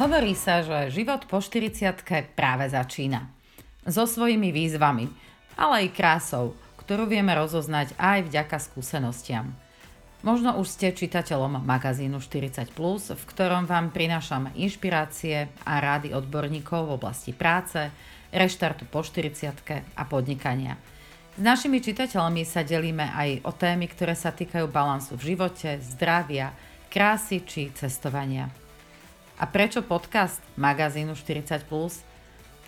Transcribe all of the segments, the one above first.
Hovorí sa, že život po 40 práve začína. So svojimi výzvami, ale aj krásou, ktorú vieme rozoznať aj vďaka skúsenostiam. Možno už ste čitateľom magazínu 40+, v ktorom vám prinášame inšpirácie a rády odborníkov v oblasti práce, reštartu po 40 a podnikania. S našimi čitateľmi sa delíme aj o témy, ktoré sa týkajú balansu v živote, zdravia, krásy či cestovania. A prečo podcast magazínu 40+.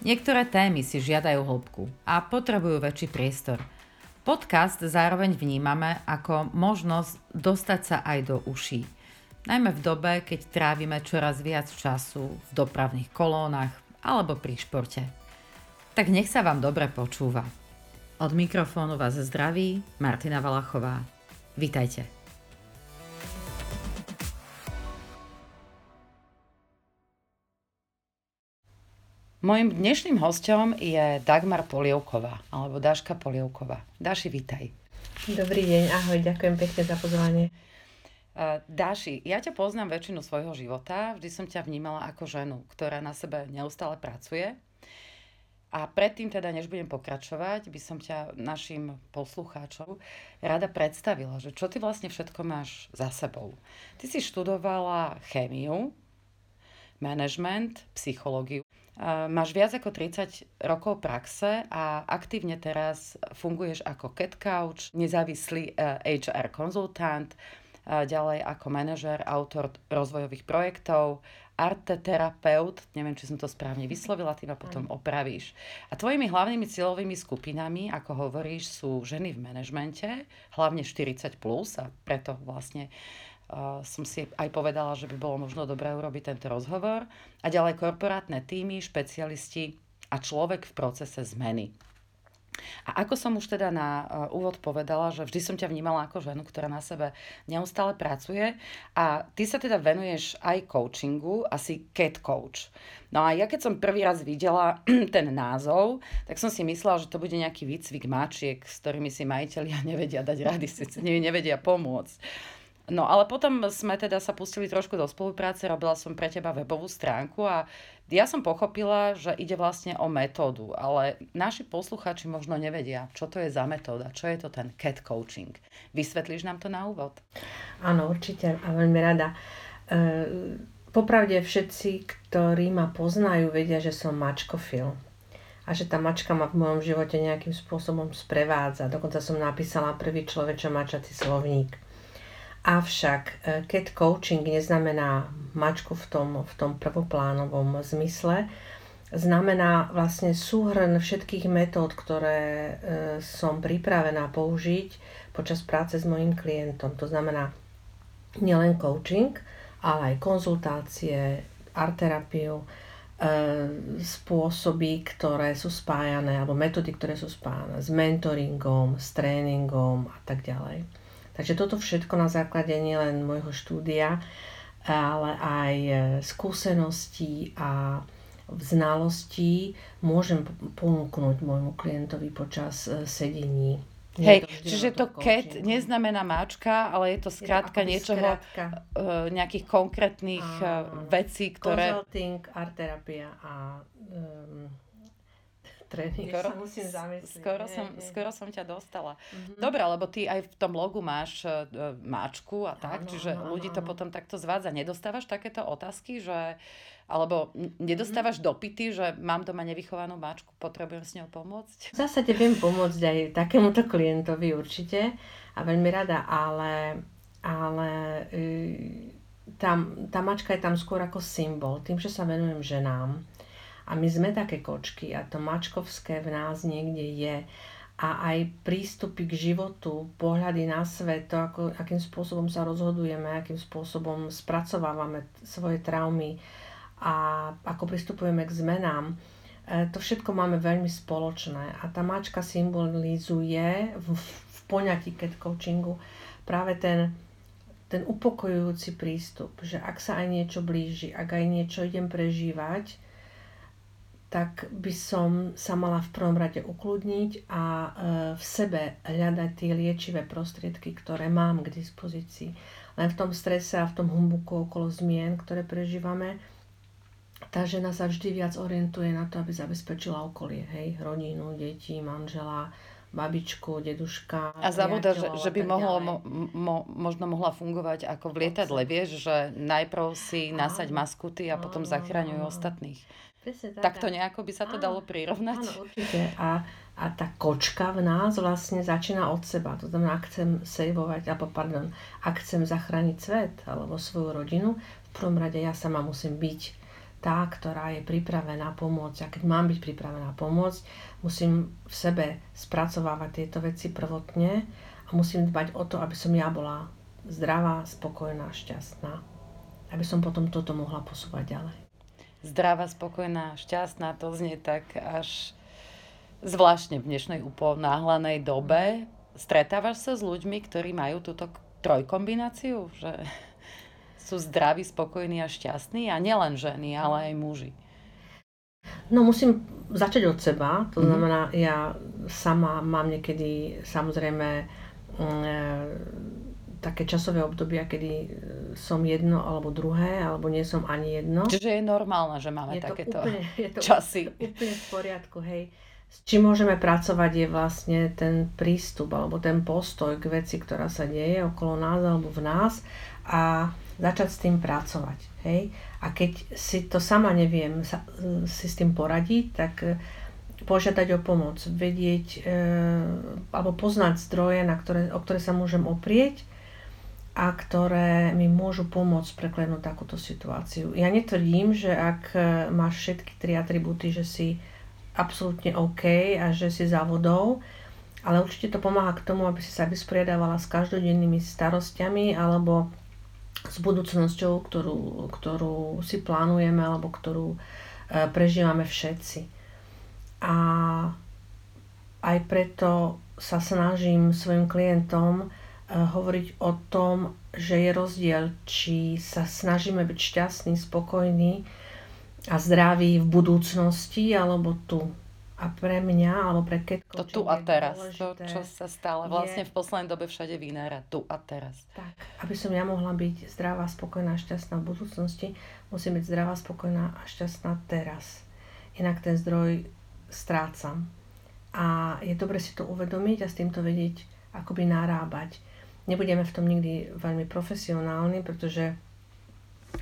Niektoré témy si žiadajú hĺbku a potrebujú väčší priestor. Podcast zároveň vnímame ako možnosť dostať sa aj do uší. Najmä v dobe, keď trávime čoraz viac času v dopravných kolónach alebo pri športe. Tak nech sa vám dobre počúva. Od mikrofónu vás zdraví Martina Valachová. Vítajte. Mojím dnešným hostom je Dagmar Polievková, alebo Daška Polievková. Daši, vítaj. Dobrý deň, ahoj, ďakujem pekne za pozvanie. Uh, Dáši, ja ťa poznám väčšinu svojho života, vždy som ťa vnímala ako ženu, ktorá na sebe neustále pracuje. A predtým teda, než budem pokračovať, by som ťa našim poslucháčom rada predstavila, že čo ty vlastne všetko máš za sebou. Ty si študovala chémiu, management, psychológiu. Máš viac ako 30 rokov praxe a aktívne teraz funguješ ako cat couch, nezávislý HR e, konzultant, ďalej ako manažer, autor rozvojových projektov, arteterapeut, neviem, či som to správne vyslovila, ty ma potom opravíš. A tvojimi hlavnými cieľovými skupinami, ako hovoríš, sú ženy v manažmente, hlavne 40+, plus, a preto vlastne som si aj povedala, že by bolo možno dobré urobiť tento rozhovor. A ďalej korporátne týmy, špecialisti a človek v procese zmeny. A ako som už teda na úvod povedala, že vždy som ťa vnímala ako ženu, ktorá na sebe neustále pracuje a ty sa teda venuješ aj coachingu, asi cat coach. No a ja keď som prvý raz videla ten názov, tak som si myslela, že to bude nejaký výcvik mačiek, s ktorými si majiteľia nevedia dať rady, si nevedia pomôcť. No ale potom sme teda sa pustili trošku do spolupráce, robila som pre teba webovú stránku a ja som pochopila, že ide vlastne o metódu, ale naši posluchači možno nevedia, čo to je za metóda, čo je to ten cat coaching. Vysvetlíš nám to na úvod? Áno, určite a veľmi rada. E, popravde všetci, ktorí ma poznajú, vedia, že som mačkofil a že tá mačka ma v mojom živote nejakým spôsobom sprevádza. Dokonca som napísala prvý človečo mačací slovník. Avšak e, cat coaching neznamená mačku v tom, v tom prvoplánovom zmysle. Znamená vlastne súhrn všetkých metód, ktoré e, som pripravená použiť počas práce s mojim klientom. To znamená nielen coaching, ale aj konzultácie, art terapiu, e, spôsoby, ktoré sú spájané, alebo metódy, ktoré sú spájané s mentoringom, s tréningom a tak ďalej. Takže toto všetko na základe nielen môjho štúdia, ale aj e, skúseností a znalostí môžem ponúknuť môjmu klientovi počas e, sedení. Hej, čiže to cat neznamená máčka, ale je to skrátka je to niečoho, skrátka. E, nejakých konkrétnych a, vecí, ktoré... Consulting, art terapia a um, tréning. Skoro, sa musím zamyslieť. Skoro, nie, som, nie. skoro som ťa dostala. Mm-hmm. Dobre, lebo ty aj v tom logu máš uh, máčku a tak, ano, čiže ano, ľudí to potom takto zvádza. Nedostávaš takéto otázky, že alebo nedostávaš mm-hmm. dopity, že mám doma nevychovanú máčku, potrebujem s ňou pomôcť? V zásade viem pomôcť aj takémuto klientovi určite a veľmi rada, ale, ale uh, tam, tá mačka je tam skôr ako symbol. Tým, že sa venujem ženám, a my sme také kočky a to mačkovské v nás niekde je. A aj prístupy k životu, pohľady na svet, to, ako, akým spôsobom sa rozhodujeme, akým spôsobom spracovávame svoje traumy a ako pristupujeme k zmenám, e, to všetko máme veľmi spoločné. A tá mačka symbolizuje v, v poňatí cat coachingu práve ten, ten upokojujúci prístup, že ak sa aj niečo blíži, ak aj niečo idem prežívať, tak by som sa mala v prvom rade ukludniť a e, v sebe hľadať tie liečivé prostriedky, ktoré mám k dispozícii. Len v tom strese a v tom humbuku okolo zmien, ktoré prežívame, tá žena sa vždy viac orientuje na to, aby zabezpečila okolie, hej, rodinu, deti, manžela, babičku, deduška. A zabúda, že, že by mohlo, mo, mo, možno mohla fungovať ako v lietadle, vieš, že najprv si nasaď maskuty a potom zachraňujú ostatných. Presne tak. Takto nejako by sa to áno, dalo prirovnať? Áno, určite. A, a tá kočka v nás vlastne začína od seba. To znamená, ak chcem sejvovať, alebo pardon, ak chcem zachrániť svet alebo svoju rodinu, v prvom rade ja sama musím byť tá, ktorá je pripravená pomôcť. A keď mám byť pripravená pomôcť, musím v sebe spracovávať tieto veci prvotne a musím dbať o to, aby som ja bola zdravá, spokojná, šťastná. Aby som potom toto mohla posúvať ďalej zdravá, spokojná, šťastná, to znie tak až zvláštne v dnešnej uponáhlanej dobe. Stretávaš sa s ľuďmi, ktorí majú túto trojkombináciu, že sú zdraví, spokojní a šťastní a nielen ženy, ale aj muži. No musím začať od seba, to mm-hmm. znamená, ja sama mám niekedy samozrejme mm, také časové obdobia, kedy e, som jedno alebo druhé, alebo nie som ani jedno. Čiže je normálne, že máme je takéto úplne, je to časy. Úplne v poriadku, hej. S čím môžeme pracovať je vlastne ten prístup alebo ten postoj k veci, ktorá sa deje okolo nás alebo v nás a začať s tým pracovať. Hej? A keď si to sama neviem sa, si s tým poradiť, tak e, požiadať o pomoc, vedieť e, alebo poznať zdroje, na ktoré, o ktoré sa môžem oprieť a ktoré mi môžu pomôcť preklenúť takúto situáciu. Ja netvrdím, že ak e, máš všetky tri atributy, že si absolútne OK a že si závodou, ale určite to pomáha k tomu, aby si sa vysporiadávala s každodennými starostiami alebo s budúcnosťou, ktorú, ktorú si plánujeme alebo ktorú e, prežívame všetci. A aj preto sa snažím svojim klientom hovoriť o tom, že je rozdiel, či sa snažíme byť šťastní, spokojní a zdraví v budúcnosti, alebo tu. A pre mňa, alebo pre Ketko, To tu a teraz, to, čo sa stále vlastne je, v poslednej dobe všade vynára. Tu a teraz. Tak, aby som ja mohla byť zdravá, spokojná, šťastná v budúcnosti, musím byť zdravá, spokojná a šťastná teraz. Inak ten zdroj strácam. A je dobre si to uvedomiť a s týmto vedieť akoby narábať nebudeme v tom nikdy veľmi profesionálni, pretože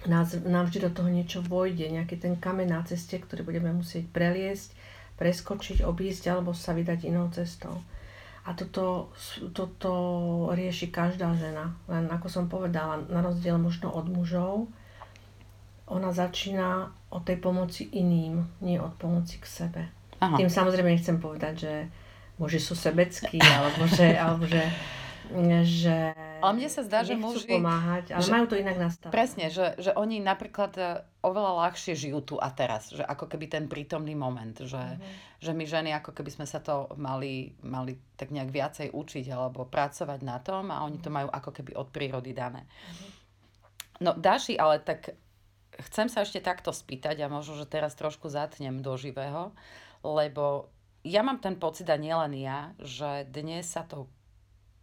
nás, nám vždy do toho niečo vojde, nejaký ten kameň na ceste, ktorý budeme musieť preliesť, preskočiť, obísť alebo sa vydať inou cestou. A toto, toto rieši každá žena. Len ako som povedala, na rozdiel možno od mužov, ona začína od tej pomoci iným, nie od pomoci k sebe. Aha. Tým samozrejme nechcem povedať, že muži sú sebeckí, alebo že, alebo že že ale mne sa zdá, že muži... pomáhať, ale že, majú to inak nastavené. Presne, že, že oni napríklad e, oveľa ľahšie žijú tu a teraz, že ako keby ten prítomný moment, že, mm-hmm. že my ženy ako keby sme sa to mali, mali tak nejak viacej učiť alebo pracovať na tom a oni to majú ako keby od prírody dané. Mm-hmm. No Daši, ale tak chcem sa ešte takto spýtať a možno, že teraz trošku zatnem do živého, lebo ja mám ten pocit a nielen ja, že dnes sa to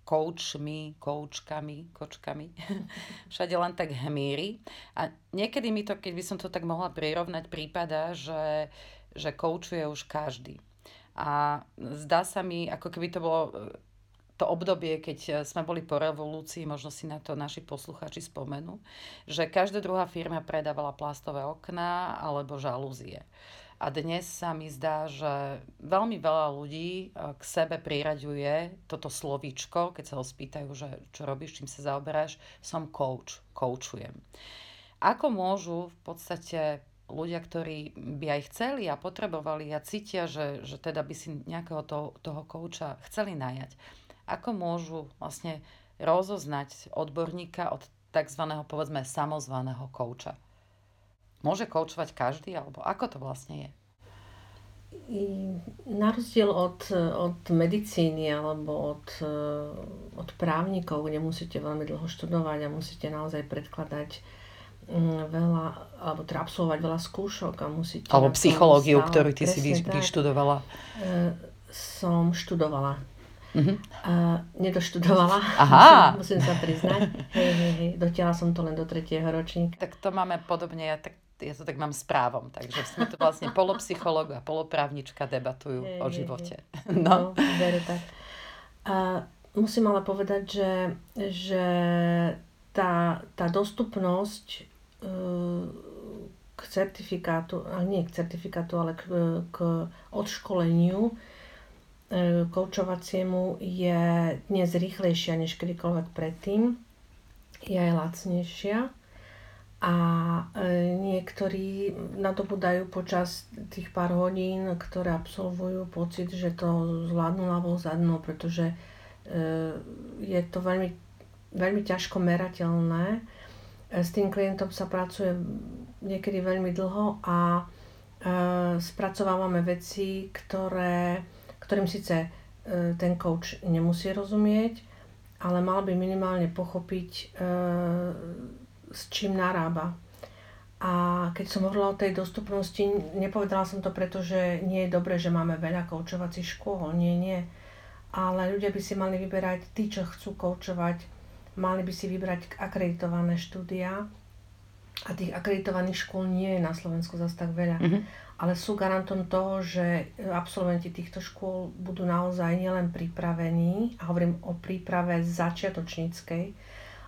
koučmi, koučkami, kočkami, všade len tak hmíri. A niekedy mi to, keď by som to tak mohla prirovnať, prípada, že, že koučuje už každý. A zdá sa mi, ako keby to bolo to obdobie, keď sme boli po revolúcii, možno si na to naši posluchači spomenú, že každá druhá firma predávala plastové okná alebo žalúzie. A dnes sa mi zdá, že veľmi veľa ľudí e, k sebe priraďuje toto slovíčko, keď sa ho spýtajú, že čo robíš, čím sa zaoberáš, som coach, coachujem. Ako môžu v podstate ľudia, ktorí by aj chceli a potrebovali a cítia, že, že teda by si nejakého to, toho kouča chceli najať, ako môžu vlastne rozoznať odborníka od tzv. povedzme samozvaného kouča? Môže koučovať každý, alebo ako to vlastne je? Na rozdiel od, od medicíny alebo od, od právnikov, kde musíte veľmi dlho študovať a musíte naozaj predkladať mm, veľa, alebo teda absolvovať veľa skúšok a musíte... Alebo psychológiu, ktorú ty si vy, vyštudovala. E, som študovala Uh-huh. A nedoštudovala, Aha. musím, musím sa priznať. Hej, hej, hej, dotiahla som to len do tretieho ročníka. Tak to máme podobne, ja tak ja to tak mám s právom, takže sme tu vlastne polopsycholog a poloprávnička debatujú je, o živote. Je. No, no tak. A musím ale povedať, že, že tá, tá dostupnosť uh, k certifikátu, ale nie k certifikátu, ale k, k odškoleniu koučovaciemu je dnes rýchlejšia než kedykoľvek predtým. Je aj lacnejšia a e, niektorí dajú počas tých pár hodín, ktoré absolvujú, pocit, že to zvládnu ľavou zadnou, pretože e, je to veľmi, veľmi ťažko merateľné. E, s tým klientom sa pracuje niekedy veľmi dlho a spracovávame veci, ktoré, ktorým síce ten coach nemusí rozumieť, ale mal by minimálne pochopiť s čím narába. A keď som hovorila o tej dostupnosti, nepovedala som to preto, že nie je dobré, že máme veľa koučovacích škôl. Nie, nie. Ale ľudia by si mali vyberať, tí, čo chcú koučovať, mali by si vybrať akreditované štúdia. A tých akreditovaných škôl nie je na Slovensku zase tak veľa. Mm-hmm. Ale sú garantom toho, že absolventi týchto škôl budú naozaj nielen pripravení, a hovorím o príprave začiatočníckej,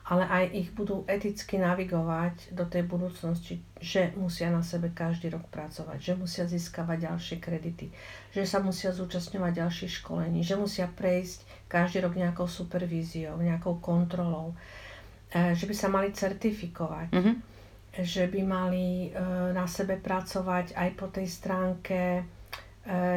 ale aj ich budú eticky navigovať do tej budúcnosti, že musia na sebe každý rok pracovať, že musia získavať ďalšie kredity, že sa musia zúčastňovať ďalších školení, že musia prejsť každý rok nejakou supervíziou, nejakou kontrolou, e, že by sa mali certifikovať, mm-hmm. Že by mali e, na sebe pracovať aj po tej stránke e,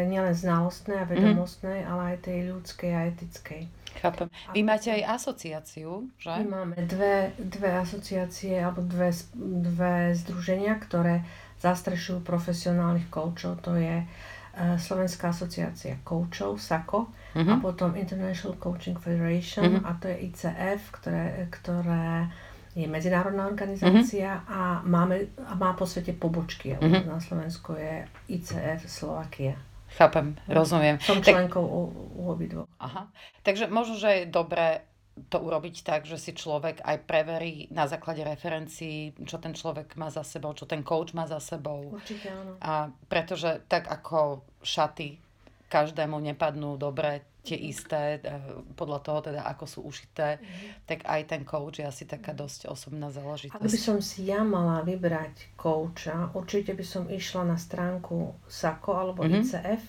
nielen znalostnej a mhm. vedomostnej, mm-hmm. ale aj tej ľudskej a etickej. Chápem. Vy máte aj asociáciu, že? My máme dve, dve asociácie alebo dve, dve združenia, ktoré zastrešujú profesionálnych koučov. To je uh, Slovenská asociácia koučov, SAKO, uh-huh. a potom International Coaching Federation, uh-huh. a to je ICF, ktoré, ktoré je medzinárodná organizácia uh-huh. a, máme, a má po svete pobočky. Uh-huh. Na Slovensku je ICF Slovakia. Chápem, rozumiem. Som členkou tak, u, u obidvoch. Aha. Takže možno, že je dobré to urobiť tak, že si človek aj preverí na základe referencií, čo ten človek má za sebou, čo ten coach má za sebou. Určite áno. A pretože tak ako šaty každému nepadnú dobre tie isté, e, podľa toho teda, ako sú ušité, mm. tak aj ten coach je asi taká dosť osobná záležitosť. Ak by som si ja mala vybrať coacha, určite by som išla na stránku SAKO alebo mm-hmm. ICF,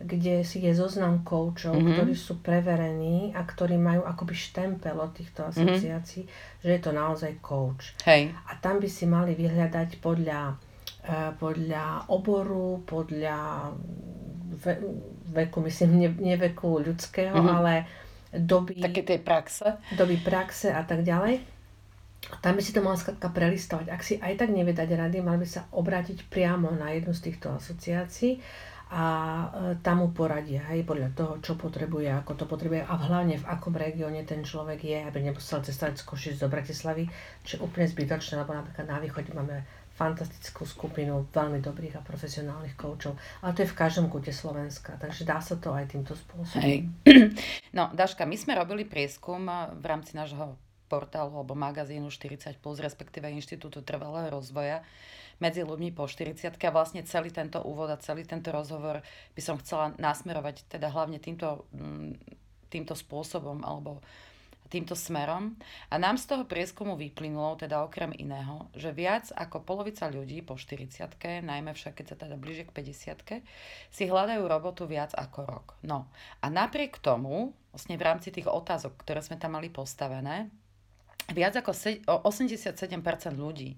kde si je zoznam coachov, mm-hmm. ktorí sú preverení a ktorí majú akoby štempel od týchto mhm. asociácií, mm-hmm. že je to naozaj coach. Hej. A tam by si mali vyhľadať podľa, uh, podľa oboru, podľa ve, veku, myslím, ne, ne veku ľudského, mm-hmm. ale doby... Také tej praxe. Doby praxe a tak ďalej. Tam by si to mala skladka prelistovať. Ak si aj tak nevie dať rady, mal by sa obrátiť priamo na jednu z týchto asociácií a e, tam mu poradia, hej, podľa toho, čo potrebuje, ako to potrebuje a hlavne v akom regióne ten človek je, aby nemusel cestovať z Košic do Bratislavy, čo je úplne zbytočné, lebo napríklad na východe máme fantastickú skupinu veľmi dobrých a profesionálnych koučov. Ale to je v každom kúte Slovenska, takže dá sa to aj týmto spôsobom. Hej. No, Daška, my sme robili prieskum v rámci nášho portálu alebo magazínu 40+, respektíve Inštitútu trvalého rozvoja medzi ľuďmi po 40 a vlastne celý tento úvod a celý tento rozhovor by som chcela nasmerovať teda hlavne týmto, mm, týmto spôsobom alebo týmto smerom a nám z toho prieskumu vyplynulo, teda okrem iného, že viac ako polovica ľudí po 40 najmä však keď sa teda blíže k 50 si hľadajú robotu viac ako rok. No a napriek tomu, vlastne v rámci tých otázok, ktoré sme tam mali postavené, viac ako 87% ľudí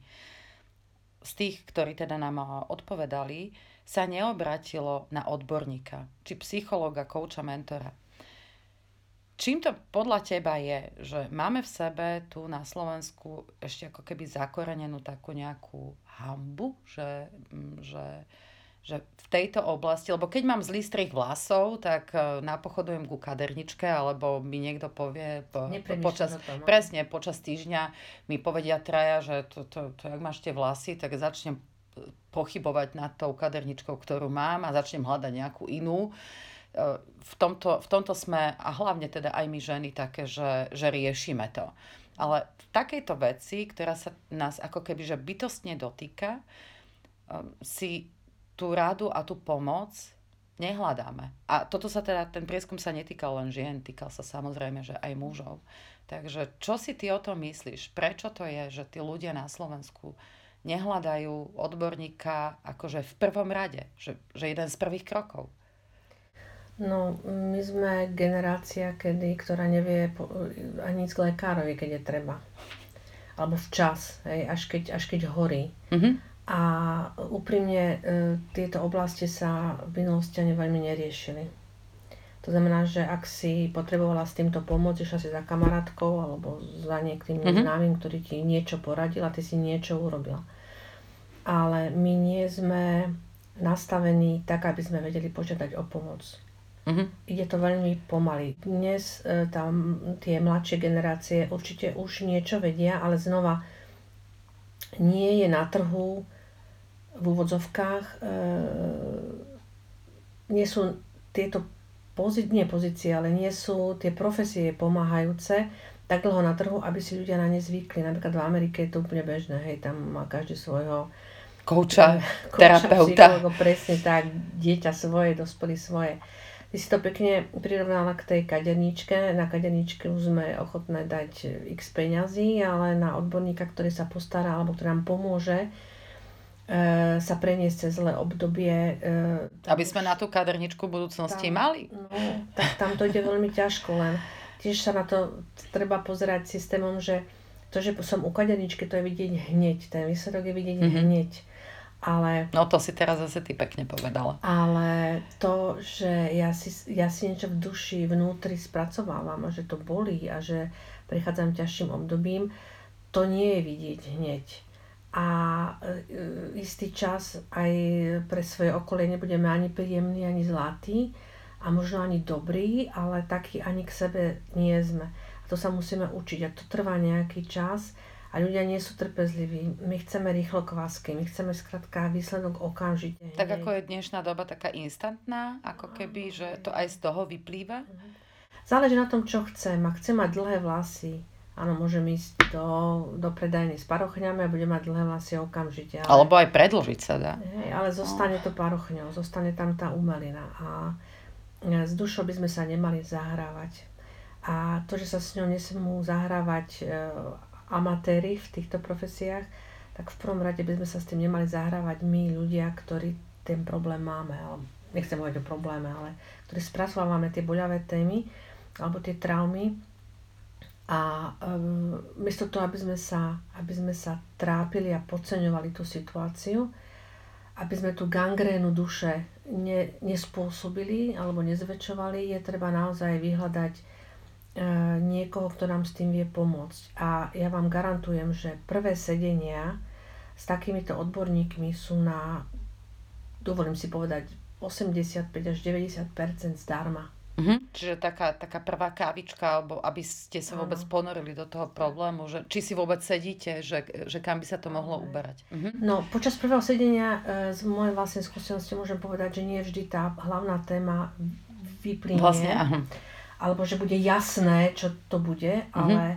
z tých, ktorí teda nám odpovedali, sa neobratilo na odborníka, či psychologa, kouča, mentora Čím to podľa teba je, že máme v sebe tu na Slovensku ešte ako keby zakorenenú takú nejakú hambu, že, mm, že, že v tejto oblasti, lebo keď mám zlý strih vlasov, tak e, napochodujem ku kaderničke, alebo mi niekto povie po, počas, tom, no. presne počas týždňa mi povedia traja, že to, to, to, jak máš tie vlasy, tak začnem pochybovať nad tou kaderničkou, ktorú mám a začnem hľadať nejakú inú. Uh, v tomto, v tomto sme, a hlavne teda aj my ženy, také, že, že riešime to. Ale v takejto veci, ktorá sa nás ako keby že bytostne dotýka, um, si tú rádu a tú pomoc nehľadáme. A toto sa teda, ten prieskum sa netýkal len žien, týkal sa samozrejme, že aj mužov. Takže čo si ty o tom myslíš? Prečo to je, že tí ľudia na Slovensku nehľadajú odborníka akože v prvom rade, že, že jeden z prvých krokov? No, my sme generácia, kedy, ktorá nevie ani k lekárovi, keď je treba. Alebo včas, hej, až, keď, až keď horí. Mm-hmm. A úprimne e, tieto oblasti sa v minulosti ani veľmi neriešili. To znamená, že ak si potrebovala s týmto pomôcť, išla si za kamarátkou alebo za niekým mm-hmm. známym, ktorý ti niečo poradil a ty si niečo urobila. Ale my nie sme nastavení tak, aby sme vedeli požiadať o pomoc. Mm-hmm. Ide to veľmi pomaly. Dnes e, tam tie mladšie generácie určite už niečo vedia, ale znova nie je na trhu v úvodzovkách, e, nie sú tieto pozí- nie pozície, ale nie sú tie profesie pomáhajúce tak dlho na trhu, aby si ľudia na ne zvykli. Napríklad v Amerike je to úplne bežné, hej, tam má každý svojho kouča, terapeuta. presne tak, dieťa svoje, dospelý svoje. Ty si to pekne prirovnala k tej kaderníčke. Na kaderníčke už sme ochotné dať x peňazí, ale na odborníka, ktorý sa postará alebo ktorý nám pomôže, e, sa preniesť cez zlé obdobie. E, Aby sme na tú kaderničku budúcnosti tam, mali. No, tak tam to ide veľmi ťažko, len tiež sa na to treba pozerať systémom, že to, že som u kaderničky, to je vidieť hneď. Ten výsledok je vidieť mm-hmm. hneď ale... No to si teraz zase ty pekne povedala. Ale to, že ja si, ja si niečo v duši, vnútri spracovávam a že to bolí a že prechádzam ťažším obdobím, to nie je vidieť hneď. A e, istý čas aj pre svoje okolie nebudeme ani príjemní, ani zlatí a možno ani dobrý, ale taký ani k sebe nie sme. A to sa musíme učiť a to trvá nejaký čas a ľudia nie sú trpezliví. My chceme rýchlo kvásky, my chceme skrátka výsledok okamžite. Tak ako je dnešná doba taká instantná, ako keby, že to aj z toho vyplýva? Mhm. Záleží na tom, čo chcem. Ak chcem mať dlhé vlasy, áno, môžem ísť do, do predajny s parochňami a budem mať dlhé vlasy okamžite. Ale, Alebo aj predlžiť sa dá. Hej, ale zostane to parochňou, zostane tam tá umelina. A e, s dušou by sme sa nemali zahrávať. A to, že sa s ňou nesmú zahrávať e, amatéri v týchto profesiách, tak v prvom rade by sme sa s tým nemali zahrávať my, ľudia, ktorí ten problém máme. Nechcem hovoriť o probléme, ale ktorí spracovávame tie boľavé témy alebo tie traumy a um, miesto toho, aby sme, sa, aby sme sa trápili a podceňovali tú situáciu, aby sme tú gangrénu duše ne, nespôsobili alebo nezväčšovali, je treba naozaj vyhľadať niekoho, kto nám s tým vie pomôcť. A ja vám garantujem, že prvé sedenia s takýmito odborníkmi sú na, dovolím si povedať, 85 až 90% zdarma. Mm-hmm. Čiže taká, taká prvá kávička, alebo aby ste sa vôbec ponorili do toho problému, že či si vôbec sedíte, že, že kam by sa to mohlo uberať. Mm-hmm. No, počas prvého sedenia e, z mojej vlastnej skúsenosti môžem povedať, že nie vždy tá hlavná téma vyplynie. Vlastne, aha alebo že bude jasné, čo to bude, mm-hmm. ale e,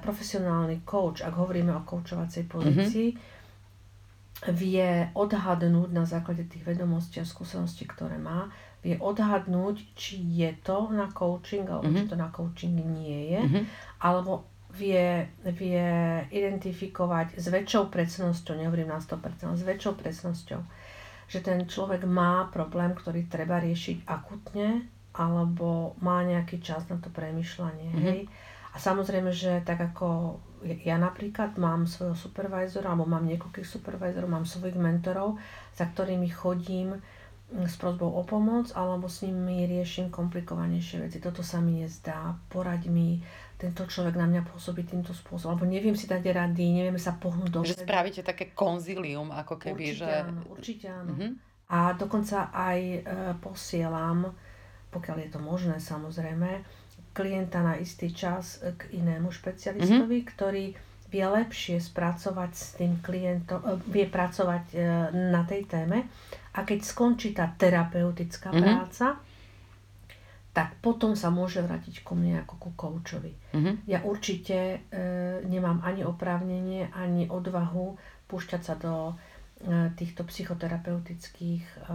profesionálny coach, ak hovoríme o koučovacej pozícii, mm-hmm. vie odhadnúť na základe tých vedomostí a skúseností, ktoré má, vie odhadnúť, či je to na coaching, alebo mm-hmm. či to na coaching nie je, mm-hmm. alebo vie, vie identifikovať s väčšou presnosťou, nehovorím na 100%, s väčšou presnosťou, že ten človek má problém, ktorý treba riešiť akutne, alebo má nejaký čas na to premyšľanie. Mm-hmm. Hej? A samozrejme, že tak ako ja napríklad mám svojho supervisora, alebo mám niekoľkých supervisorov, mám svojich mentorov, za ktorými chodím mm, s prozbou o pomoc, alebo s nimi riešim komplikovanejšie veci. Toto sa mi nezdá, poraď mi, tento človek na mňa pôsobí týmto spôsobom, alebo neviem si dať rady, nevieme sa pohnúť do. Že spravíte také konzílium, ako keby, určite že... Áno, určite áno. Mm-hmm. A dokonca aj e, posielam pokiaľ je to možné samozrejme, klienta na istý čas k inému špecialistovi, mm-hmm. ktorý vie lepšie spracovať s tým klientom, e, vie pracovať e, na tej téme a keď skončí tá terapeutická mm-hmm. práca, tak potom sa môže vrátiť ku mne ako ku koučovi. Mhm. Ja určite e, nemám ani oprávnenie, ani odvahu púšťať sa do týchto psychoterapeutických e,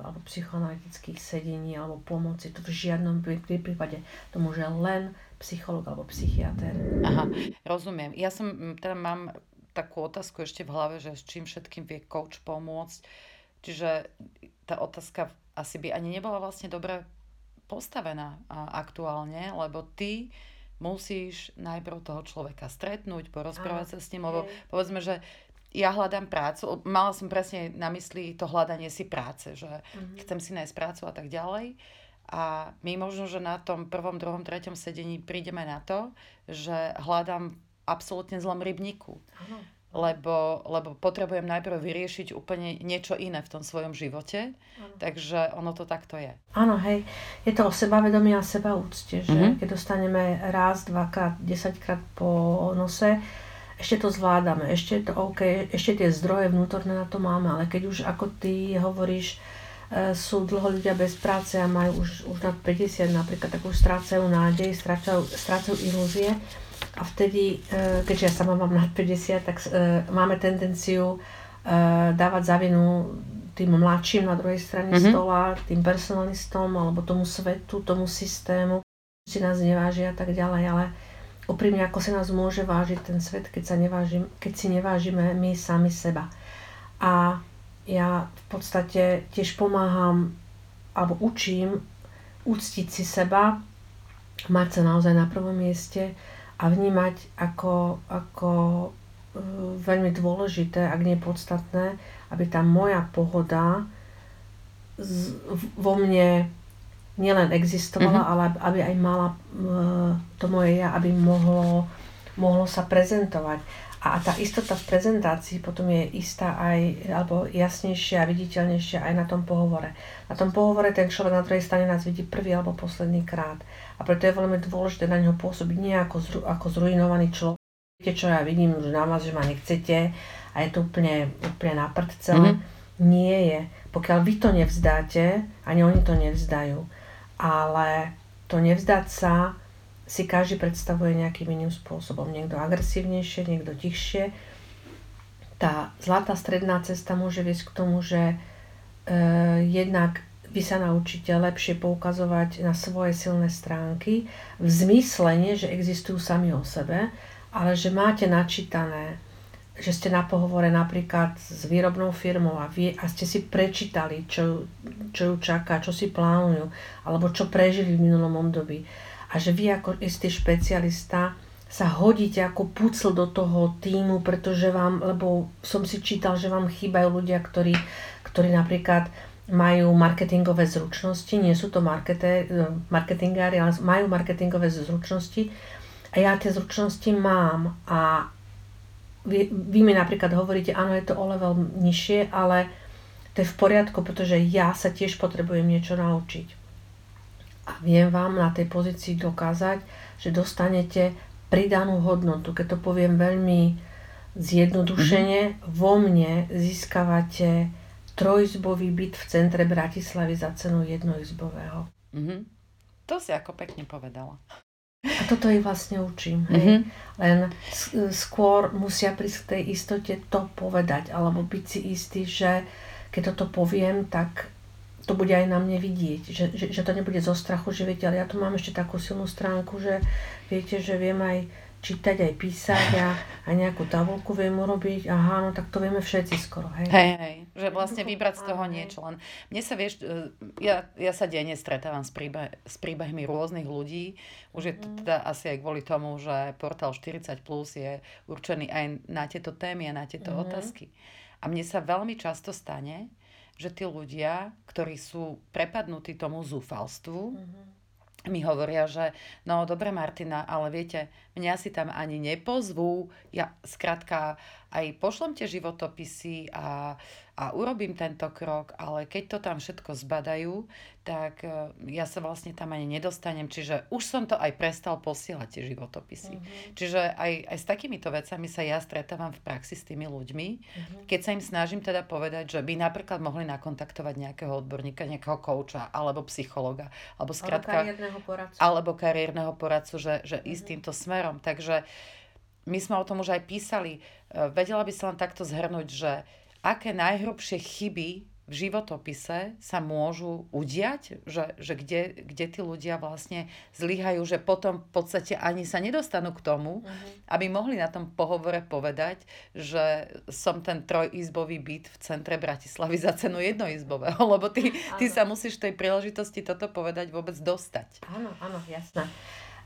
alebo psychoanalytických sedení alebo pomoci. To v žiadnom prí- prí- prípade to môže len psycholog alebo psychiatr. Aha, rozumiem. Ja som, teda mám takú otázku ešte v hlave, že s čím všetkým vie coach pomôcť. Čiže tá otázka asi by ani nebola vlastne dobre postavená aktuálne, lebo ty musíš najprv toho človeka stretnúť, porozprávať sa s ním, lebo hej. povedzme, že ja hľadám prácu, mala som presne na mysli to hľadanie si práce, že Mhm. chcem si nájsť prácu a tak ďalej. A my možno, že na tom prvom, druhom, treťom sedení prídeme na to, že hľadám absolútne zlom rybníku. Lebo, lebo potrebujem najprv vyriešiť úplne niečo iné v tom svojom živote. Áno. Takže ono to takto je. Áno, hej, je to o sebavedomí a sebaúcte, že Mhm. keď dostaneme raz, dvakrát, desaťkrát po nose, ešte to zvládame, ešte je to OK, ešte tie zdroje vnútorné na to máme, ale keď už ako ty hovoríš, e, sú dlho ľudia bez práce a majú už, už nad 50 napríklad, tak už strácajú nádej, strácajú, strácajú ilúzie a vtedy, e, keďže ja sama mám nad 50, tak e, máme tendenciu dávať za vinu tým mladším na druhej strane Mhm. stola, tým personalistom alebo tomu svetu, tomu systému, si nás nevážia a tak ďalej, ale úprimne ako sa nás môže vážiť ten svet, keď, sa nevážim, keď si nevážime my sami seba. A ja v podstate tiež pomáham alebo učím uctiť si seba, mať sa naozaj na prvom mieste a vnímať ako, ako e, veľmi dôležité, ak nie podstatné, aby tá moja pohoda z, vo mne nielen existovala, Mhm. ale aby aj mala e, to moje ja, aby mohlo, mohlo sa prezentovať. A tá istota v prezentácii potom je istá aj, alebo jasnejšia a viditeľnejšia aj na tom pohovore. Na tom pohovore ten človek na druhej strane nás vidí prvý alebo posledný krát. A preto je veľmi dôležité na neho pôsobiť nie ako, zru, ako zrujnovaný človek. Viete čo, ja vidím už na vás, že ma nechcete a je to úplne, úplne na prd celé. Mhm. Nie je. Pokiaľ vy to nevzdáte, ani oni to nevzdajú. Ale to nevzdať sa si každý predstavuje nejakým iným spôsobom. Niekto agresívnejšie, niekto tichšie. Tá zlatá stredná cesta môže viesť k tomu, že e, jednak vy sa naučíte lepšie poukazovať na svoje silné stránky v zmysle nie, že existujú sami o sebe, ale že máte načítané, že ste na pohovore napríklad s výrobnou firmou a, vie, a ste si prečítali, čo, čo ju čaká, čo si plánujú, alebo čo prežili v minulom období. A že vy ako istý špecialista sa hodíte ako pucl do toho týmu, pretože vám, lebo som si čítal, že vám chýbajú ľudia, ktorí, ktorí napríklad majú marketingové zručnosti, nie sú to marketé, marketingári, ale majú marketingové zručnosti a ja tie zručnosti mám a vy, vy mi napríklad hovoríte, áno, je to o level nižšie, ale to je v poriadku, pretože ja sa tiež potrebujem niečo naučiť. A viem vám na tej pozícii dokázať, že dostanete pridanú hodnotu. Keď to poviem veľmi zjednodušene, mm-hmm. vo mne získavate trojizbový byt v centre Bratislavy za cenu jednoizbového. Mhm. To si ako pekne povedala. A toto ich vlastne učím. Hej? Mhm. Len skôr musia prísť k tej istote to povedať, alebo byť si istý, že keď toto poviem, tak to bude aj na mne vidieť. Že, že, že to nebude zo strachu, že viete, ale ja tu mám ešte takú silnú stránku, že viete, že viem aj čítať, aj písať a aj nejakú tabulku viem urobiť. Aha, no tak to vieme všetci skoro, hej. Hej, hej, že vlastne vybrať z toho niečo. Len mne sa vieš, e, ja, ja sa denne stretávam s, príbeh, s príbehmi rôznych ľudí. Už je to Mhm. teda asi aj kvôli tomu, že portál 40 plus je určený aj na tieto témy a na tieto Mhm. otázky. A mne sa veľmi často stane, že tí ľudia, ktorí sú prepadnutí tomu zúfalstvu, Mhm. Mi hovoria, že no dobre Martina, ale viete, mňa si tam ani nepozvú. Ja skrátka aj pošlem tie životopisy a, a urobím tento krok, ale keď to tam všetko zbadajú, tak e, ja sa vlastne tam ani nedostanem. Čiže už som to aj prestal posielať tie životopisy. Mm-hmm. Čiže aj, aj s takýmito vecami sa ja stretávam v praxi s tými ľuďmi, mm-hmm. keď sa im snažím teda povedať, že by napríklad mohli nakontaktovať nejakého odborníka, nejakého kouča, alebo psychologa, alebo skrátka... Alebo kariérneho poradcu. Alebo kariérneho poradcu, že, že mm-hmm. ísť týmto smerom. Takže my sme o tom už aj písali. E, vedela by sa len takto zhrnúť, že aké najhrubšie chyby v životopise sa môžu udiať, že, že kde, kde tí ľudia vlastne zlyhajú, že potom v podstate ani sa nedostanú k tomu, uh-huh. aby mohli na tom pohovore povedať, že som ten trojizbový byt v centre Bratislavy za cenu jednoizbového, lebo ty, ty sa musíš tej príležitosti toto povedať vôbec dostať. Áno, áno, jasné.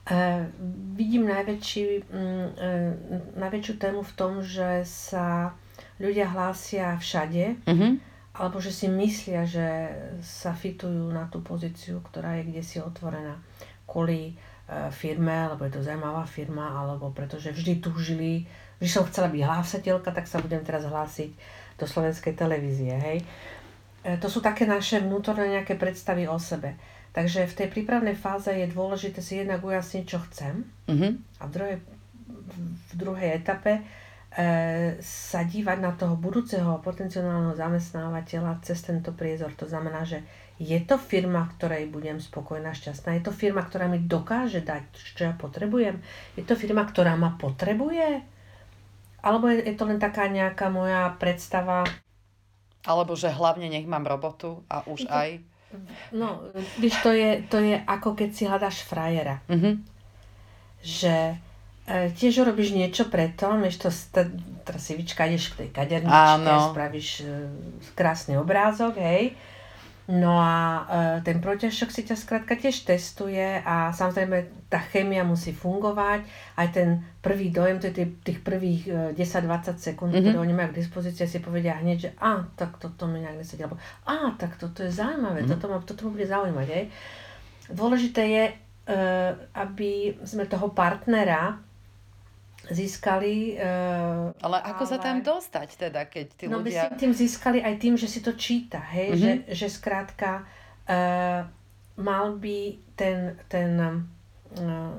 Uh, vidím najväčší, um, uh, najväčšiu tému v tom, že sa ľudia hlásia všade, uh-huh. alebo že si myslia, že sa fitujú na tú pozíciu, ktorá je kde si otvorená kvôli uh, firme, alebo je to zaujímavá firma, alebo pretože vždy túžili, vždy som chcela byť hlásateľka, tak sa budem teraz hlásiť do slovenskej televízie, hej. to sú také naše vnútorné nejaké predstavy o sebe. Takže v tej prípravnej fáze je dôležité si jednak ujasniť, čo chcem. Mm-hmm. A v druhej, v druhej etape e, sa dívať na toho budúceho potenciálneho zamestnávateľa cez tento priezor. To znamená, že je to firma, v ktorej budem spokojná, šťastná. Je to firma, ktorá mi dokáže dať, čo ja potrebujem. Je to firma, ktorá ma potrebuje. Alebo je, je to len taká nejaká moja predstava. Alebo že hlavne nech mám robotu a už to... aj No, víš, to je, to je ako keď si hľadáš frajera. Mm-hmm. Že e, tiež robíš niečo preto, vieš to, teraz si vyčkadeš k tej kaderničke, spravíš e, krásny obrázok, hej, No a e, ten protiažok si ťa skrátka tiež testuje a samozrejme tá chémia musí fungovať. Aj ten prvý dojem, to je tých, tých prvých e, 10-20 sekúnd, mm-hmm. ktoré oni majú k dispozícii, si povedia hneď, že a, tak toto mi nejak nesedí. Alebo a, tak toto je zaujímavé, mm-hmm. toto, ma, toto ma bude zaujímať. Hej. Dôležité je, e, aby sme toho partnera získali. Uh, ale ako ale... sa tam dostať teda, keď tí no, ľudia... No tým získali aj tým, že si to číta, hej, mm-hmm. že, že skrátka uh, mal by ten, ten uh,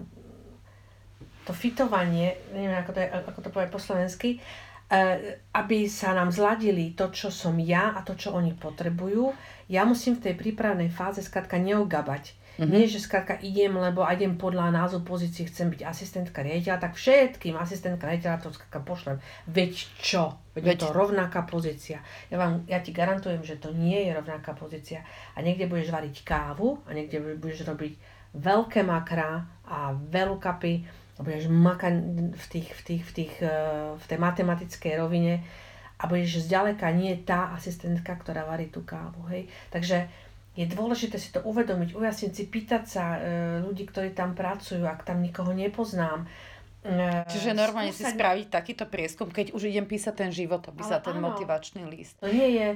to fitovanie, neviem ako to, je, ako to povie po slovensky, uh, aby sa nám zladili to, čo som ja a to, čo oni potrebujú. Ja musím v tej prípravnej fáze skrátka neugabať Mm-hmm. Nie, že skrátka idem, lebo idem podľa názvu pozície, chcem byť asistentka riaditeľa, tak všetkým asistentka riaditeľa to skrátka pošlem. Veď čo? Veď, Veď je to rovnaká pozícia. Ja, vám, ja ti garantujem, že to nie je rovnaká pozícia. A niekde budeš variť kávu a niekde budeš robiť veľké makra a veľkapy a budeš makať v, tých, v, tých, v, tých, eh, v tej matematickej rovine a budeš zďaleka nie tá asistentka, ktorá varí tú kávu. Hej? Takže je dôležité si to uvedomiť, ujasniť si, pýtať sa e, ľudí, ktorí tam pracujú, ak tam nikoho nepoznám. E, Čiže normálne skúsať... si spraviť takýto prieskum, keď už idem písať ten život, písať ten áno, motivačný list. To nie je,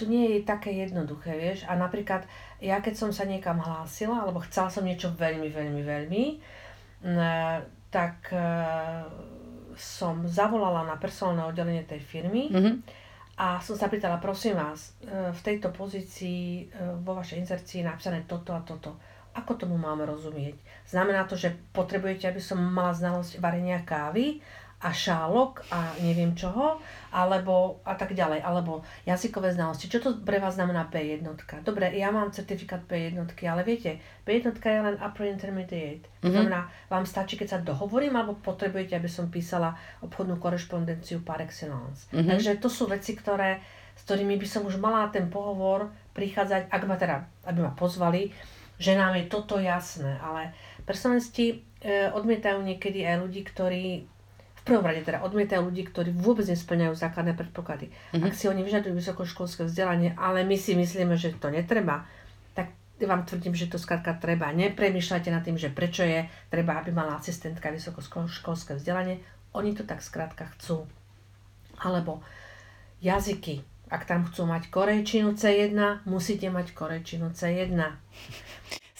to nie je také jednoduché, vieš. A napríklad ja keď som sa niekam hlásila, alebo chcela som niečo veľmi, veľmi, veľmi, e, tak e, som zavolala na personálne oddelenie tej firmy. Mm-hmm a som sa pýtala, prosím vás, e, v tejto pozícii e, vo vašej inzercii je napísané toto a toto. Ako tomu máme rozumieť? Znamená to, že potrebujete, aby som mala znalosť varenia kávy a šálok a neviem čoho, alebo a tak ďalej, alebo jazykové znalosti. Čo to pre vás znamená P1? Dobre, ja mám certifikát P1, ale viete, P1 je len upper intermediate. Mm-hmm. To mhm. znamená, vám stačí, keď sa dohovorím, alebo potrebujete, aby som písala obchodnú korešpondenciu par excellence. Mm-hmm. Takže to sú veci, ktoré, s ktorými by som už mala ten pohovor prichádzať, ak ma teda, aby ma pozvali, že nám je toto jasné, ale personalisti e, odmietajú niekedy aj ľudí, ktorí v prvom rade teda odmietajú ľudí, ktorí vôbec nesplňajú základné predpoklady. Mm-hmm. Ak si oni vyžadujú vysokoškolské vzdelanie, ale my si myslíme, že to netreba, tak vám tvrdím, že to skrátka treba. Nepremýšľajte nad tým, že prečo je treba, aby mala asistentka vysokoškolské vzdelanie. Oni to tak skrátka chcú. Alebo jazyky. Ak tam chcú mať korejčinu C1, musíte mať korejčinu C1.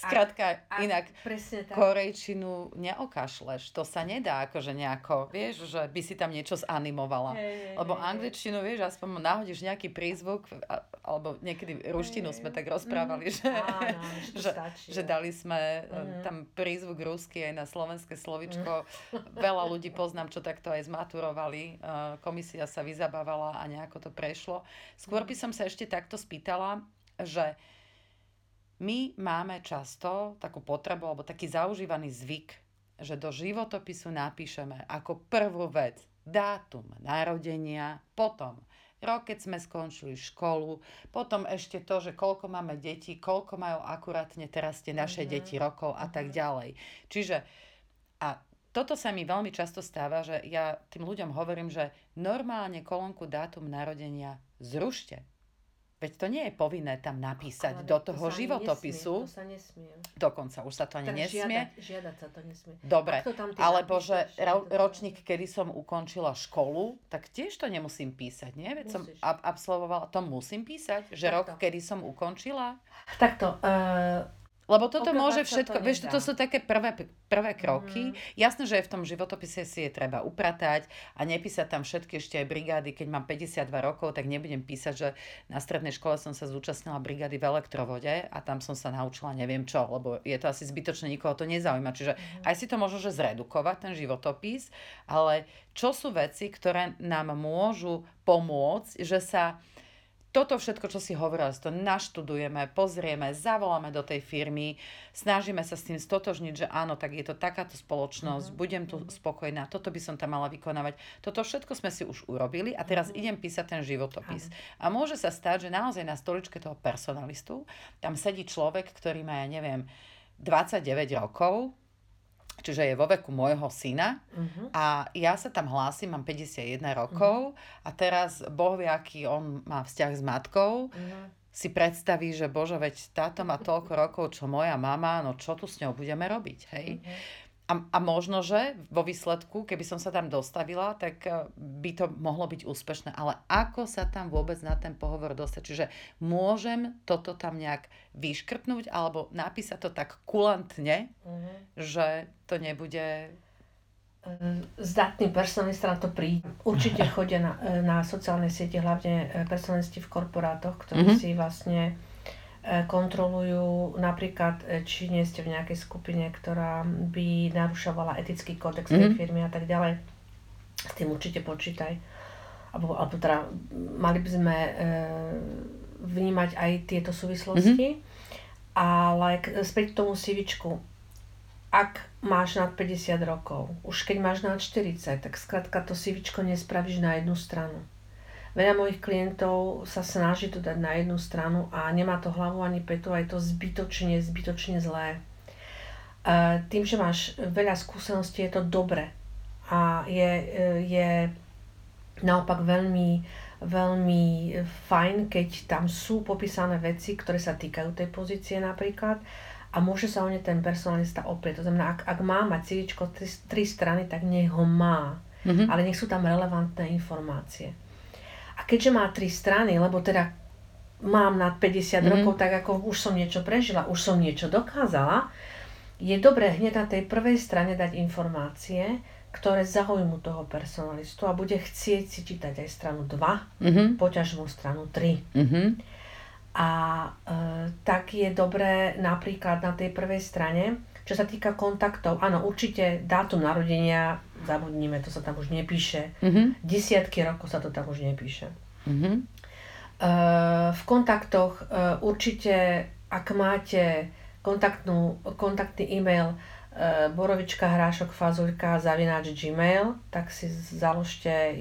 Skrátka, a, inak presne tak. korejčinu neokašleš. To sa nedá akože nejako, vieš, že by si tam niečo zanimovala. Hej, Lebo hej. angličtinu, vieš, aspoň nahodíš nejaký prízvuk, a- alebo niekedy ruštinu sme tak rozprávali, že, Áno, že stačí, že dali sme mm. tam prízvuk rusky aj na slovenské slovičko. Veľa ľudí poznám, čo takto aj zmaturovali. Eh, Komisia sa vyzabávala a nejako to prešlo. Skôr Mhm. by som sa ešte takto spýtala, že my máme často takú potrebu alebo taký zaužívaný zvyk, že do životopisu napíšeme ako prvú vec dátum narodenia, potom rok, keď sme skončili školu, potom ešte to, že koľko máme detí, koľko majú akurátne teraz tie naše Mhm. deti rokov a tak ďalej. Čiže a toto sa mi veľmi často stáva, že ja tým ľuďom hovorím, že normálne kolónku dátum narodenia zrušte. Veď to nie je povinné tam napísať Ale do to toho ani životopisu. Nesmie, to sa nesmie. Dokonca už sa to ani Tak nesmie. Žiadať, žiadať sa to nesmie. Dobre, to tam alebo že napíšeš, ro- tak to- ročník, kedy som ukončila školu, tak tiež to nemusím písať, nie? Veď som Musíš. ab- absolvovala, to musím písať, že Takto. rok, kedy som ukončila? Takto, uh, Lebo toto Ukázať môže sa to všetko, vieš, toto sú také prvé, prvé kroky. Mhm. Jasné, že v tom životopise si je treba upratať a nepísať tam všetky ešte aj brigády. Keď mám 52 rokov, tak nebudem písať, že na strednej škole som sa zúčastnila brigády v elektrovode a tam som sa naučila neviem čo, lebo je to asi zbytočné, nikoho to nezaujíma. Čiže Mhm. aj si to možno, že zredukovať, ten životopis, ale čo sú veci, ktoré nám môžu pomôcť, že sa toto všetko, čo si hovorila, to naštudujeme, pozrieme, zavoláme do tej firmy, snažíme sa s tým stotožniť, že áno, tak je to takáto spoločnosť, Mhm, budem tu spokojná, toto by som tam mala vykonávať. Toto všetko sme si už urobili a teraz Mhm. idem písať ten životopis. A môže sa stať, že naozaj na stoličke toho personalistu tam sedí človek, ktorý má, ja neviem, 29 rokov, čiže je vo veku môjho syna uh-huh. a ja sa tam hlásim, mám 51 rokov a teraz Boh vie, aký on má vzťah s matkou, Uh-huh. si predstaví, že bože, veď táto má toľko rokov, čo moja mama, no čo tu s ňou budeme robiť, hej? A, a možno, že vo výsledku, keby som sa tam dostavila, tak eh, by to mohlo byť úspešné. Ale ako sa tam vôbec na ten pohovor dostať? Čiže môžem toto tam nejak vyškrtnúť alebo napísať to tak kulantne, Uh-huh. že to nebude Zdatný personalista na to príde. Určite chodia na, e, na sociálne siete, hlavne personalisti v korporátoch, ktorí Mhm. si vlastne kontrolujú napríklad, e, či nie ste v nejakej skupine, ktorá by narušovala etický kódex tej Mhm. firmy a tak ďalej. S tým určite počítaj. Alebo, alebo teda mali by sme e, vnímať aj tieto súvislosti. Ale k, späť k tomu CVčku. Ak máš nad 50 rokov, už keď máš nad 40, tak skrátka to CVčko nespravíš na jednu stranu. Veľa mojich klientov sa snaží to dať na jednu stranu a nemá to hlavu ani petu a je to zbytočne, zbytočne zlé. E, Tým, že máš veľa skúseností, je to dobre. A je, e, je naopak veľmi, veľmi fajn, keď tam sú popísané veci, ktoré sa týkajú tej pozície napríklad a môže sa o ne ten personalista oprieť. To znamená, ak, ak má mať CVčko tri, tri strany, tak nech ho má. Mhm. Ale nech sú tam relevantné informácie. Keďže má tri strany, lebo teda mám nad 50 Mhm. rokov, tak ako už som niečo prežila, už som niečo dokázala, je dobré hneď na tej prvej strane dať informácie, ktoré zaujmu toho personalistu a bude chcieť si čítať aj stranu 2, Mhm. poťažmo stranu 3. Mhm. A e, tak je dobré napríklad na tej prvej strane, čo sa týka kontaktov, áno, určite dátum narodenia, zabudnime, to sa tam už nepíše. Mhm. Desiatky rokov sa to tam už nepíše. Mhm. E, v kontaktoch určite, ak máte kontaktnú, kontaktný e-mail borovička, hrášok, fazulka, zavináč gmail, tak si založte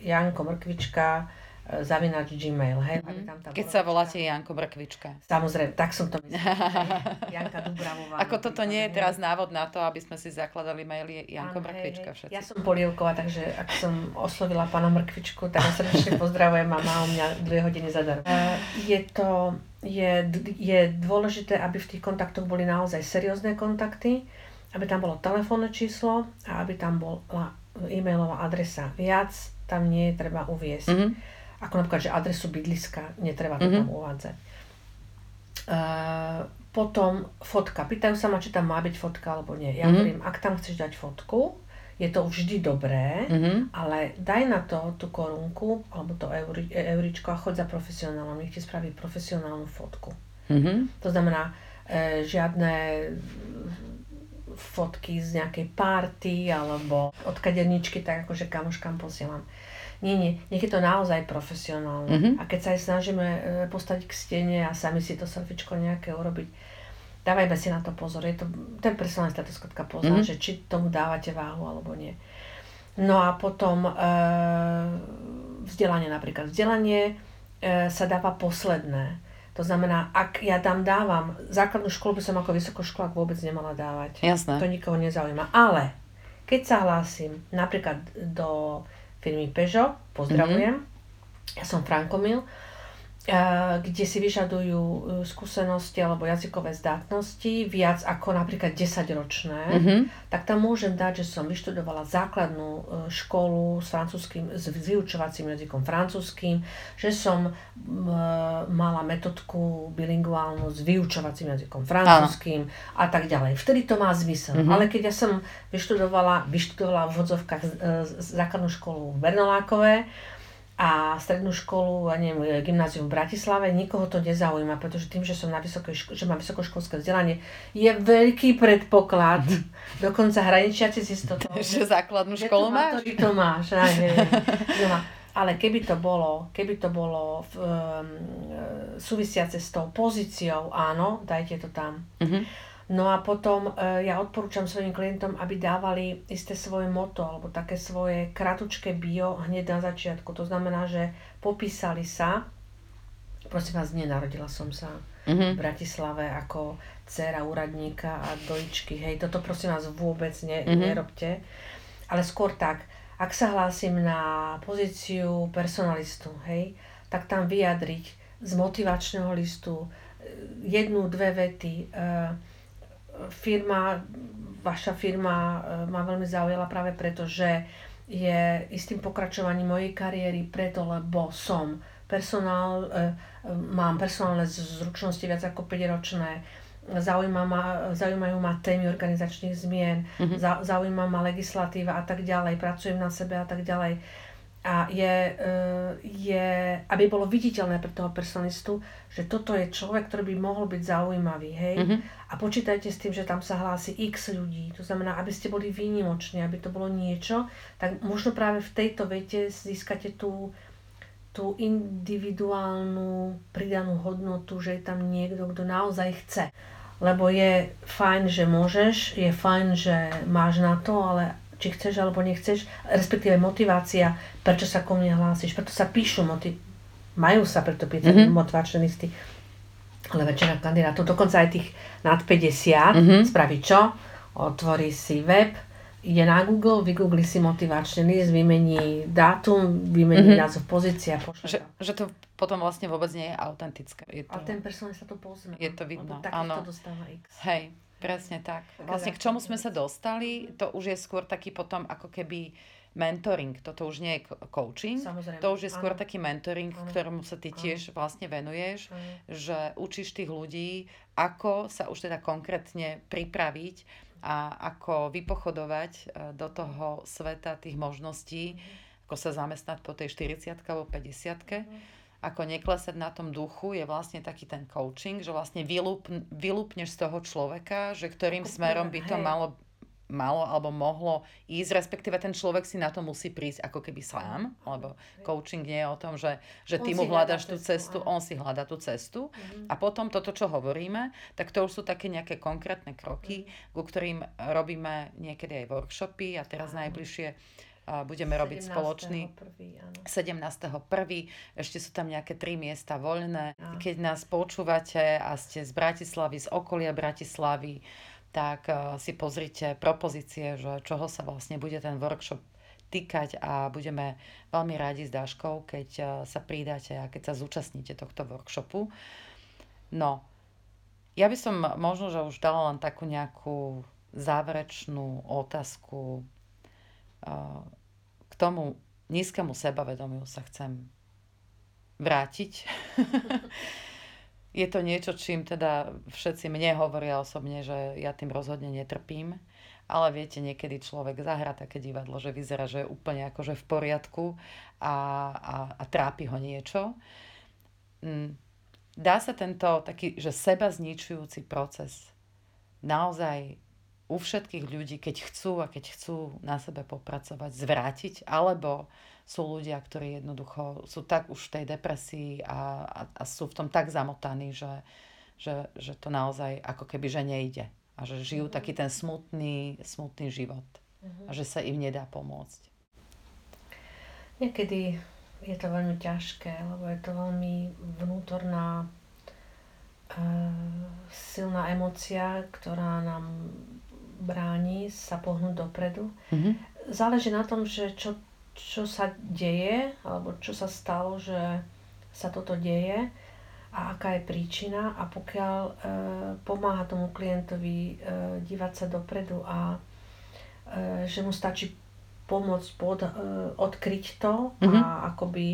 Janko Mrkvička, e, zavináč gmail, hej, aby tam tá Keď sa voláte Janko Brkvička. Samozrejme, tak som to myslela. Janka Dubravová. Ako toto napríklad, nie je teraz návod na to, aby sme si zakladali maily Janko Áno, Brkvička hej. všetci. Ja som Polievková, takže ak som oslovila pána Mrkvičku, tak ho srdečne pozdravujem a má u mňa dve hodiny zadarmo. E, Je to, je, je dôležité, aby v tých kontaktoch boli naozaj seriózne kontakty, aby tam bolo telefónne číslo a aby tam bola e-mailová adresa. Viac tam nie je treba uviesť. Mhm. Ako napríklad, že adresu bydliska netreba to Mhm. tam uvádzať. Uh, potom fotka. Pýtajú sa ma, či tam má byť fotka alebo nie. Ja mm-hmm. hovorím, ak tam chceš dať fotku, je to vždy dobré, mm-hmm. ale daj na to tú korunku alebo to euri, euričko a choď za profesionálom, nech ti spraví profesionálnu fotku. Mm-hmm. To znamená, e, žiadne fotky z nejakej party alebo od kaderničky, tak akože kamoškám posielam. Nie, nie, nech je to naozaj profesionálne. Mm-hmm. A keď sa aj snažíme e, postaviť k stene a sami si to selfiečko nejaké urobiť, dávajme si na to pozor. Je to ten personálny status pozor, mm-hmm. že či tomu dávate váhu alebo nie. No a potom e, vzdelanie napríklad. Vzdelanie e, sa dáva posledné. To znamená, ak ja tam dávam, základnú školu by som ako vysokoškolák vôbec nemala dávať. Jasné. To nikoho nezaujíma. Ale keď sa hlásim napríklad do firmy Peugeot, pozdravujem, mm-hmm. ja som Frankomil, kde si vyžadujú e, skúsenosti alebo jazykové zdátnosti viac ako napríklad 10-ročné, mm-hmm. tak tam môžem dať, že som vyštudovala základnú e, školu s francúzským, s vyučovacím jazykom francúzským, že som mala metodku bilinguálnu s vyučovacím jazykom francúzským a tak ďalej. Vtedy to má zmysel. Mm-hmm. Ale keď ja som vyštudovala, vyštudovala v vodzovkách e, základnú školu v Bernolákové, a strednú školu, a neviem, gymnázium v Bratislave, nikoho to nezaujíma, pretože tým, že som na vysokej ško- že mám vysokoškolské vzdelanie, je veľký predpoklad, dokonca hraničiaci si to Že základnú školu máš? To, to máš, aj, aj, aj. Ale keby to bolo, keby to bolo v, um, súvisiace s tou pozíciou, áno, dajte to tam. Uh-huh. No a potom e, ja odporúčam svojim klientom, aby dávali isté svoje moto alebo také svoje kratučké bio hneď na začiatku. To znamená, že popísali sa, prosím vás, nenarodila som sa mm-hmm. v Bratislave ako dcera úradníka a dojčky. Hej, toto prosím vás vôbec ne, mm-hmm. nerobte. Ale skôr tak, ak sa hlásim na pozíciu personalistu, hej, tak tam vyjadriť z motivačného listu e, jednu, dve vety, uh, firma, vaša firma e, ma veľmi zaujala práve preto, že je istým pokračovaním mojej kariéry preto, lebo som personál, e, mám personálne zručnosti viac ako 5 ročné, zaujíma ma, zaujímajú ma témy organizačných zmien, mm-hmm. zaujíma ma legislatíva a tak ďalej, pracujem na sebe a tak ďalej a je, eh, je, aby bolo viditeľné pre toho personalistu, že toto je človek, ktorý by mohol byť zaujímavý, hej. Mm-hmm. A počítajte s tým, že tam sa hlási x ľudí, to znamená, aby ste boli výnimoční, aby to bolo niečo, tak možno práve v tejto vete získate tú, tú individuálnu pridanú hodnotu, že je tam niekto, kto naozaj chce. Lebo je fajn, že môžeš, je fajn, že máš na to, ale či chceš alebo nechceš, respektíve motivácia, prečo sa ko mne hlásiš, preto sa píšu motiv... majú sa preto písať mm-hmm. motivačné listy. Ale väčšina kandidátov, dokonca aj tých nad 50, mm-hmm. spraví čo? Otvorí si web, ide na Google, vygoogli si motivačný list, vymení dátum, vymení mm-hmm. názov pozícia. Že, že to potom vlastne vôbec nie je autentické. Je to... Ale ten personál sa to pozná. Je to vidno, áno. dostáva X. Hej, Presne tak. Vlastne k čomu sme sa dostali, to už je skôr taký potom ako keby mentoring. Toto už nie je coaching. Samozrejme. To už je skôr áno. taký mentoring, áno. ktorému sa ty tiež áno. vlastne venuješ, áno. že učíš tých ľudí, ako sa už teda konkrétne pripraviť a ako vypochodovať e, do toho sveta tých možností, ako sa zamestnať po tej 40 alebo 50 ako neklesať na tom duchu, je vlastne taký ten coaching, že vlastne vylup, vylupneš z toho človeka, že ktorým smerom by to malo malo alebo mohlo ísť, respektíve ten človek si na to musí prísť ako keby sám, lebo coaching nie je o tom, že, že ty mu hľadaš tú cestu, on si hľada tú cestu. Mm-hmm. a potom toto, čo hovoríme, tak to už sú také nejaké konkrétne kroky, mm-hmm. ku ktorým robíme niekedy aj workshopy a teraz najbližšie budeme robiť spoločný 17.1. Ešte sú tam nejaké tri miesta voľné. A. Keď nás počúvate a ste z Bratislavy, z okolia Bratislavy, tak uh, si pozrite propozície, že čoho sa vlastne bude ten workshop týkať a budeme veľmi rádi s Dáškou, keď uh, sa pridáte a keď sa zúčastníte tohto workshopu. No, ja by som možno, že už dala len takú nejakú záverečnú otázku k tomu nízkemu sebavedomiu sa chcem vrátiť. je to niečo, čím teda všetci mne hovoria osobne, že ja tým rozhodne netrpím. Ale viete, niekedy človek zahrá také divadlo, že vyzerá, že je úplne akože v poriadku a, a, a trápi ho niečo. Mm, dá sa tento taký, že seba zničujúci proces naozaj u všetkých ľudí, keď chcú a keď chcú na sebe popracovať, zvrátiť, alebo sú ľudia, ktorí jednoducho sú tak už v tej depresii a, a, a sú v tom tak zamotaní, že, že, že to naozaj ako keby že nejde. A že žijú mm-hmm. taký ten smutný, smutný život. Mm-hmm. A že sa im nedá pomôcť. Niekedy je to veľmi ťažké, lebo je to veľmi vnútorná uh, silná emocia, ktorá nám bráni sa pohnúť dopredu. Mm-hmm. Záleží na tom, že čo čo sa deje, alebo čo sa stalo, že sa toto deje a aká je príčina a pokiaľ e, pomáha tomu klientovi e, dívať sa dopredu a e, že mu stačí pomôcť pod, e, odkryť to mm-hmm. a mhm. akoby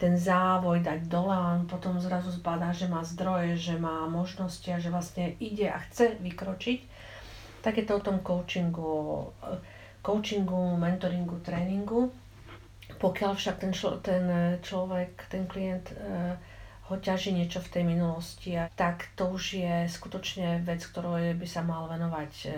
ten závoj dať dole a on potom zrazu zbadá, že má zdroje, že má možnosti a že vlastne ide a chce vykročiť, tak je to o tom coachingu, e, coachingu, mentoringu, tréningu pokiaľ však ten, člo, ten e, človek, ten klient e, ho ťaží niečo v tej minulosti, tak to už je skutočne vec, ktorou by sa mal venovať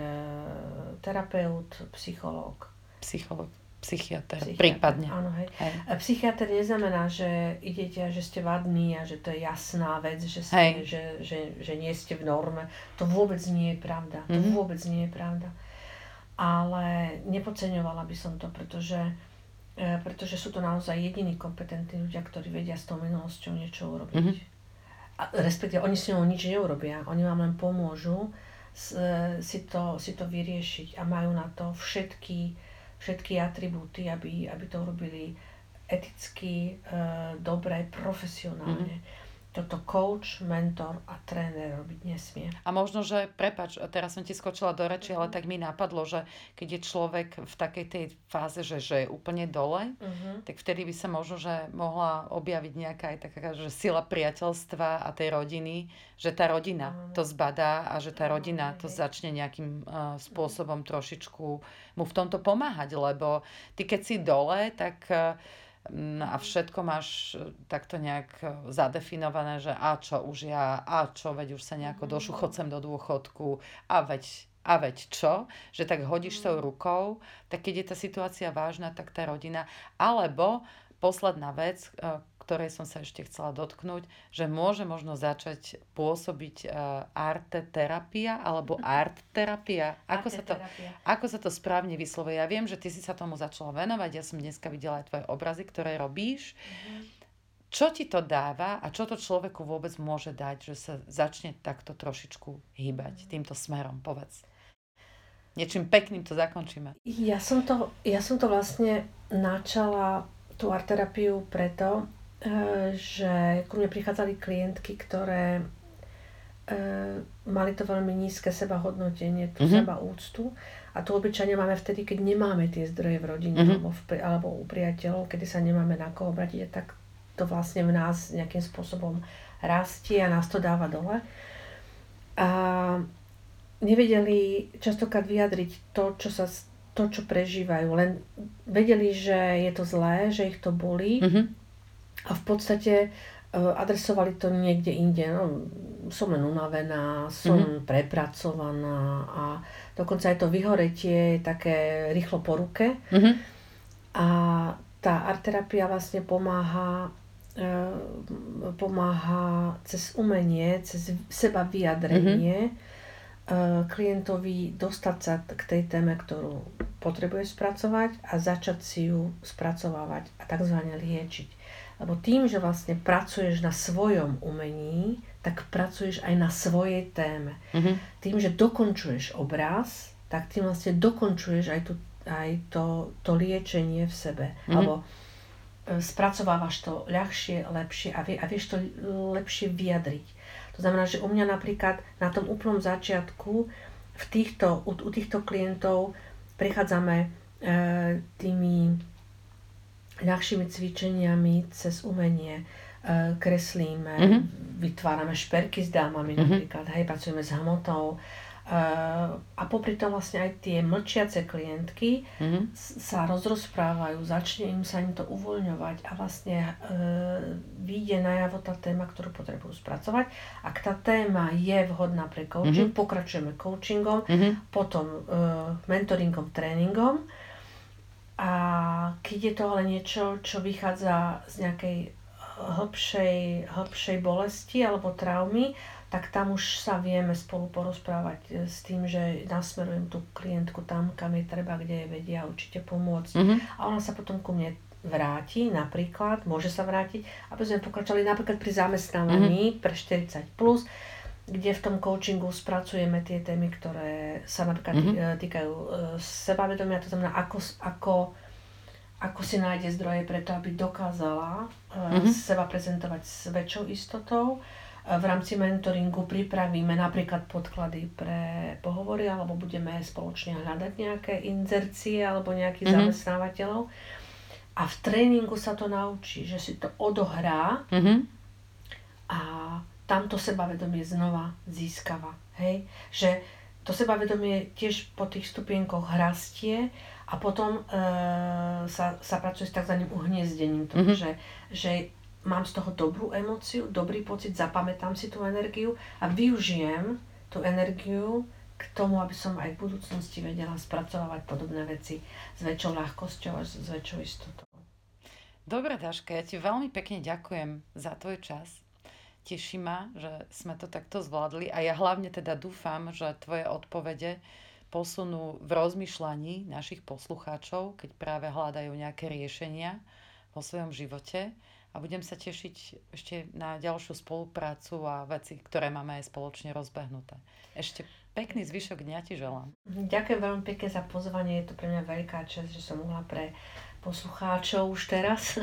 terapeut, psychológ. Psychológ psychiatr, psychiatr prípadne. Áno, hej. hej. Psychiatr neznamená, že idete a že ste vadní a že to je jasná vec, že, ste, že, že, že nie ste v norme. To vôbec nie je pravda. Mm-hmm. To mhm. vôbec nie je pravda. Ale nepodceňovala by som to, pretože E, pretože sú to naozaj jediní kompetentní ľudia, ktorí vedia s tou minulosťou niečo urobiť. Mm-hmm. A respektíve oni s ňou nič neurobia, oni vám len pomôžu e, si, to, si to vyriešiť a majú na to všetky, všetky atribúty, aby, aby to urobili eticky, e, dobre, profesionálne. Mm-hmm toto coach, mentor a tréner robiť nesmie. A možno, že, prepač, teraz som ti skočila do reči, ale mhm. tak mi napadlo, že keď je človek v takej tej fáze, že, že je úplne dole, uh-huh. tak vtedy by sa možno, že mohla objaviť nejaká aj taká, že sila priateľstva a tej rodiny, že tá rodina uh-huh. to zbadá a že tá rodina uh-huh. to začne nejakým uh, spôsobom trošičku mu v tomto pomáhať, lebo ty keď si dole, tak uh, a všetko máš e, takto nejak e, zadefinované, že a čo už ja, a čo, veď už sa nejako mhm. došuchocem do dôchodku, a veď, a veď čo, že tak hodíš tou mhm. rukou, tak keď je tá situácia vážna, tak tá rodina, alebo posledná vec, e, ktorej som sa ešte chcela dotknúť, že môže možno začať pôsobiť uh, arte terapia alebo art terapia. Ako, sa to, ako sa to správne vyslovuje? Ja viem, že ty si sa tomu začala venovať, ja som dneska videla aj tvoje obrazy, ktoré robíš. Mm-hmm. Čo ti to dáva a čo to človeku vôbec môže dať, že sa začne takto trošičku hýbať mm-hmm. týmto smerom? Povedz. Niečím pekným to zakončíme. Ja som to, ja som to vlastne načala tú art terapiu preto, že ku mne prichádzali klientky, ktoré e, mali to veľmi nízke sebahodnotenie, tú mm-hmm. seba úctu. A to obyčajne máme vtedy, keď nemáme tie zdroje v rodine mm-hmm. alebo, v, alebo u priateľov, kedy sa nemáme na koho obratiť, tak to vlastne v nás nejakým spôsobom rastie a nás to dáva dole. A nevedeli častokrát vyjadriť to, čo sa to, čo prežívajú. Len vedeli, že je to zlé, že ich to bolí, mm-hmm a v podstate e, adresovali to niekde inde. No, som len unavená, som mm-hmm. prepracovaná a dokonca aj to vyhoretie je také rýchlo po ruke. Mm-hmm. A tá arterapia vlastne pomáha e, pomáha cez umenie, cez seba vyjadrenie mm-hmm. klientovi dostať sa k tej téme, ktorú potrebuje spracovať a začať si ju spracovávať a tzv. liečiť. Lebo tým, že vlastne pracuješ na svojom umení, tak pracuješ aj na svojej téme. Mm-hmm. Tým, že dokončuješ obraz, tak tým vlastne dokončuješ aj, tu, aj to, to liečenie v sebe. Mm-hmm. Alebo e, spracovávaš to ľahšie, lepšie a, vie, a vieš to lepšie vyjadriť. To znamená, že u mňa napríklad na tom úplnom začiatku v týchto, u, u týchto klientov prichádzame e, tými ľahšími cvičeniami cez umenie, kreslíme, mm-hmm. vytvárame šperky s dámami mm-hmm. napríklad, hej, pracujeme s hmotou, a popri tom vlastne aj tie mlčiace klientky mm-hmm. sa rozrozprávajú, začne im sa im to uvoľňovať a vlastne e, vyjde najavo tá téma, ktorú potrebujú spracovať. Ak tá téma je vhodná pre coaching, mm-hmm. pokračujeme coachingom, mm-hmm. potom e, mentoringom, tréningom. A keď je to ale niečo, čo vychádza z nejakej hĺbšej, hĺbšej bolesti alebo traumy, tak tam už sa vieme spolu porozprávať e, s tým, že nasmerujem tú klientku tam, kam je treba, kde je vedia určite pomôcť. Mm-hmm. A ona sa potom ku mne vráti, napríklad, môže sa vrátiť, aby sme pokračovali napríklad pri zamestnávaní mm-hmm. pre 40+, plus, kde v tom coachingu spracujeme tie témy, ktoré sa napríklad mm-hmm. týkajú e, sebavedomia, to znamená, ako, ako, ako si nájde zdroje preto, aby dokázala mm-hmm. seba prezentovať s väčšou istotou, v rámci mentoringu pripravíme napríklad podklady pre pohovory alebo budeme spoločne hľadať nejaké inzercie alebo nejakých mm-hmm. zamestnávateľov. A v tréningu sa to naučí, že si to odohrá mm-hmm. a tamto sebavedomie znova získava. Hej? Že to sebavedomie tiež po tých stupienkoch rastie a potom e, sa, sa pracuje s tzv. uhniezdením. Mm-hmm. Že, že mám z toho dobrú emociu, dobrý pocit, zapamätám si tú energiu a využijem tú energiu k tomu, aby som aj v budúcnosti vedela spracovať podobné veci s väčšou ľahkosťou a s väčšou istotou. Dobre, Daška, ja ti veľmi pekne ďakujem za tvoj čas. Teší ma, že sme to takto zvládli a ja hlavne teda dúfam, že tvoje odpovede posunú v rozmýšľaní našich poslucháčov, keď práve hľadajú nejaké riešenia vo svojom živote a budem sa tešiť ešte na ďalšiu spoluprácu a veci, ktoré máme aj spoločne rozbehnuté. Ešte pekný zvyšok dňa ti želám. Ďakujem veľmi pekne za pozvanie, je to pre mňa veľká čest, že som mohla pre poslucháčov už teraz,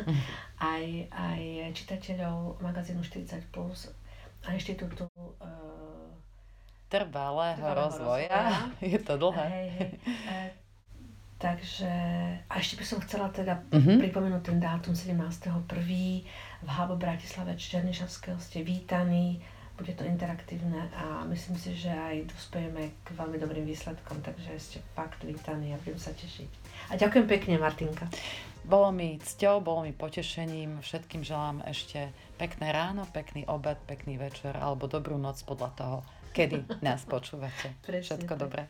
aj, aj čitateľov magazínu 40+, plus a inštitútu uh, trvalého, rozvoja. rozvoja. Je to dlhé. Hej, hej. Takže, a ešte by som chcela teda uh-huh. pripomenúť ten dátum 17.1. v Hábo Bratislave Černišavského ste vítaní, bude to interaktívne a myslím si, že aj dospejeme k veľmi dobrým výsledkom, takže ste fakt vítaní a budem sa tešiť. A ďakujem pekne, Martinka. Bolo mi cťou, bolo mi potešením, všetkým želám ešte pekné ráno, pekný obed, pekný večer alebo dobrú noc podľa toho, kedy nás počúvate. Všetko dobré.